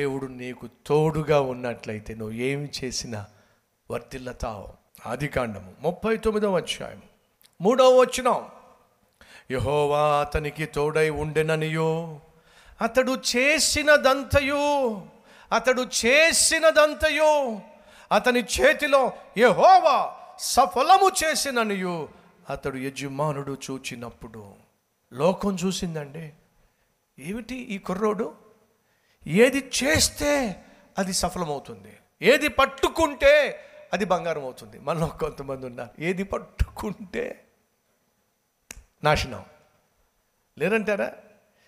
దేవుడు నీకు తోడుగా ఉన్నట్లయితే నువ్వు ఏమి చేసినా వర్తిల్లతావు ఆది కాండము ముప్పై తొమ్మిదవ అధ్యాయం మూడవ వచ్చినాం యహోవా అతనికి తోడై ఉండెననియో. అతడు చేసినదంతయో అతడు చేసినదంతయో అతని చేతిలో యహోవా సఫలము చేసిననియు అతడు యజమానుడు చూచినప్పుడు. లోకం చూసిందండి. ఏమిటి ఈ కుర్రోడు? ఏది చేస్తే అది సఫలమవుతుంది. ఏది పట్టుకుంటే అది బంగారం అవుతుంది మనలో కొంతమంది ఉన్నారు. ఏది పట్టుకుంటే నాశనం. లేరంటారా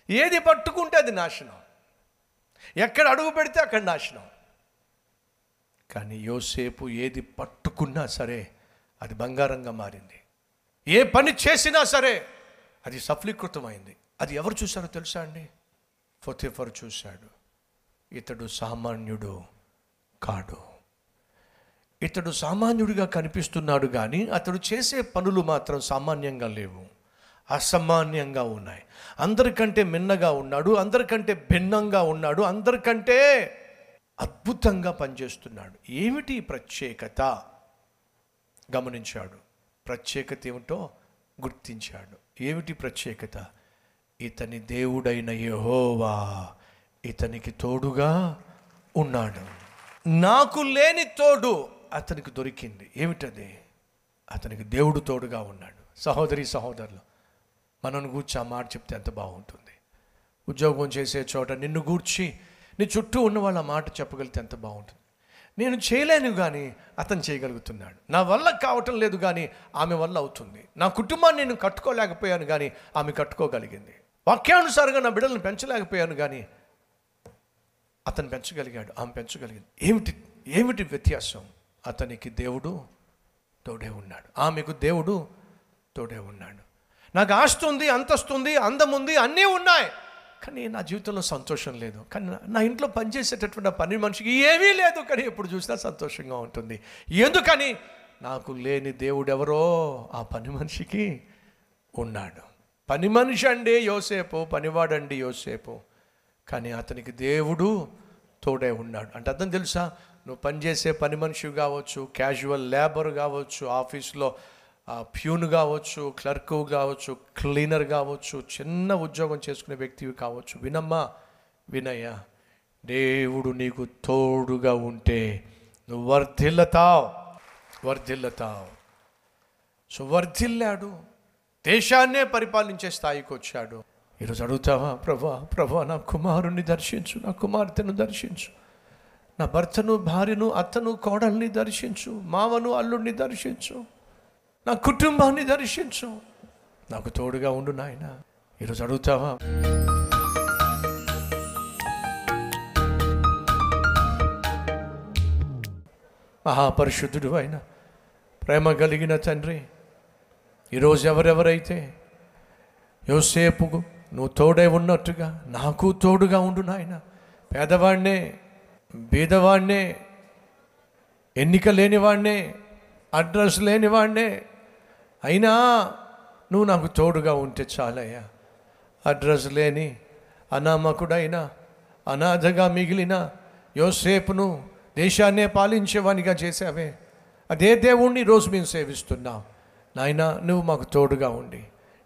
ఏది పట్టుకుంటే అది నాశనం. ఎక్కడ అడుగు పెడితే అక్కడ నాశనం. కానీ యోసేపు ఏది పట్టుకున్నా సరే అది బంగారంగా మారింది. ఏ పని చేసినా సరే అది సఫలీకృతమైంది. అది ఎవరు చూశారో తెలుసా అండి? ఫొతేఫర్ చూశాడు. ఇతడు సామాన్యుడు కాడు. ఇతడు సామాన్యుడిగా కనిపిస్తున్నాడు కానీ అతడు చేసే పనులు మాత్రం సామాన్యంగా లేవు. అసామాన్యంగా ఉన్నాయి. అందరికంటే మిన్నగా ఉన్నాడు అందరికంటే భిన్నంగా ఉన్నాడు అందరికంటే అద్భుతంగా పనిచేస్తున్నాడు. ఏమిటి ప్రత్యేకత? గమనించాడు. ప్రత్యేకత ఏమిటో గుర్తించాడు. ఏమిటి ప్రత్యేకత? ఇతని దేవుడైన యెహోవా ఇతనికి తోడుగా ఉన్నాడు. నాకు లేని తోడు అతనికి దొరికింది. ఏమిటది? అతనికి దేవుడు తోడుగా ఉన్నాడు. సహోదరి సహోదరులు మనను గూర్చి ఆ మాట చెప్తే ఎంత బాగుంటుంది. ఉద్యోగం చేసే చోట నిన్ను గూర్చి నీ చుట్టూ ఉన్న వాళ్ళ మాట చెప్పగలిగితే ఎంత బాగుంటుంది. నేను చేయలేను కానీ అతను చేయగలుగుతున్నాడు. నా వల్ల కావటం లేదు కానీ ఆమె వల్ల అవుతుంది. నా కుటుంబాన్ని నేను కట్టుకోలేకపోయాను కానీ ఆమె కట్టుకోగలిగింది. వాక్యానుసారంగా నా బిడ్డలను పెంచలేకపోయాను కానీ అతను పెంచగలిగాడు ఆమె పెంచగలిగింది. ఏమిటి ఏమిటి వ్యత్యాసం? అతనికి దేవుడు తోడే ఉన్నాడు. ఆమెకు దేవుడు తోడే ఉన్నాడు. నాకు ఆస్తి ఉంది అంతస్తుంది అందం ఉంది అన్నీ ఉన్నాయి. కానీ నా జీవితంలో సంతోషం లేదు. కానీ నా- ఇంట్లో పనిచేసేటటువంటి పని మనిషికి ఏమీ లేదు. కానీ ఎప్పుడు చూసినా సంతోషంగా ఉంటుంది. ఎందుకని? నాకు లేని దేవుడు ఎవరో ఆ పని మనిషికి ఉన్నాడు. పని మనిషి అండి యోసేపు పనివాడండి యోసేపు. కానీ అతనికి దేవుడు తోడే ఉన్నాడు. అంటే అర్థం తెలుసా? నువ్వు పనిచేసే పని మనిషి కావచ్చు క్యాజువల్ లేబర్ కావచ్చు ఆఫీస్లో ప్యూన్ కావచ్చు క్లర్క్ కావచ్చు క్లీనర్ కావచ్చు చిన్న ఉద్యోగం చేసుకునే వ్యక్తివి కావచ్చు. వినమ్మా వినయ్య దేవుడు నీకు తోడుగా ఉంటే నువ్వు వర్ధిల్లతావు వర్ధిల్లతావు. సో వర్ధిల్లాడు దేశాన్నే పరిపాలించే స్థాయికి వచ్చాడు. ఈరోజు అడుగుతావా? ప్రభా ప్రభా నా కుమారుణ్ణి దర్శించు నా కుమార్తెను దర్శించు. నా భర్తను భార్యను అత్తను కోడల్ని దర్శించు మావను అల్లుడిని దర్శించు నా కుటుంబాన్ని దర్శించు. నాకు తోడుగా ఉండు నాయన. ఈరోజు అడుగుతావా? మహాపరిశుద్ధుడు అయిన ప్రేమ కలిగిన తండ్రి ఈరోజు ఎవరెవరైతే యోసేపుకు నువ్వు తోడే ఉన్నట్టుగా నాకు తోడుగా ఉండు నాయన. పేదవాడినే బీదవాడినే ఎన్నిక లేనివాడినే అడ్రస్ లేనివాడినే. అయినా నువ్వు నాకు తోడుగా ఉంటే చాలయ్యా. అడ్రస్ లేని అనామకుడైనా అనాథగా మిగిలిన యోసేపును దేశాన్నే పాలించేవానిగా చేశావే. అదే దేవుణ్ణి రోజు మేము సేవిస్తున్నాం. నాయన నువ్వు మాకు తోడుగా ఉండి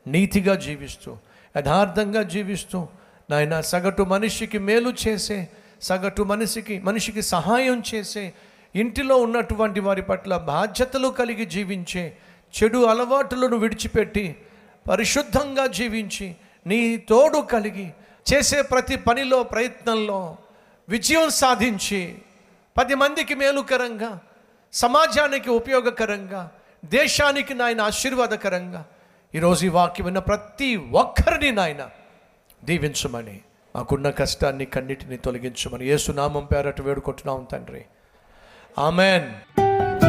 నీతిగా జీవిస్తూ యథార్థంగా జీవిస్తూ నాయన సగటు మనిషికి మేలు చేసే సగటు మనిషికి మనిషికి సహాయం చేసే ఇంటిలో ఉన్నటువంటి వారి పట్ల బాధ్యతలు కలిగి జీవించే చెడు అలవాటులను విడిచిపెట్టి పరిశుద్ధంగా జీవించి నీ తోడు కలిగి చేసే ప్రతి పనిలో ప్రయత్నంలో విజయం సాధించి పది మందికి మేలుకరంగా సమాజానికి ఉపయోగకరంగా దేశానికి నాయన ఆశీర్వాదకరంగా ఈరోజు ఈ వాక్యం విన్న ప్రతి ఒక్కరిని నాయన దీవించమని. మాకున్న కష్టాన్ని కన్నిటిని తొలగించమని. ఏసునామం పేరట వేడుకుంటున్నాం తండ్రి. ఆమెన్.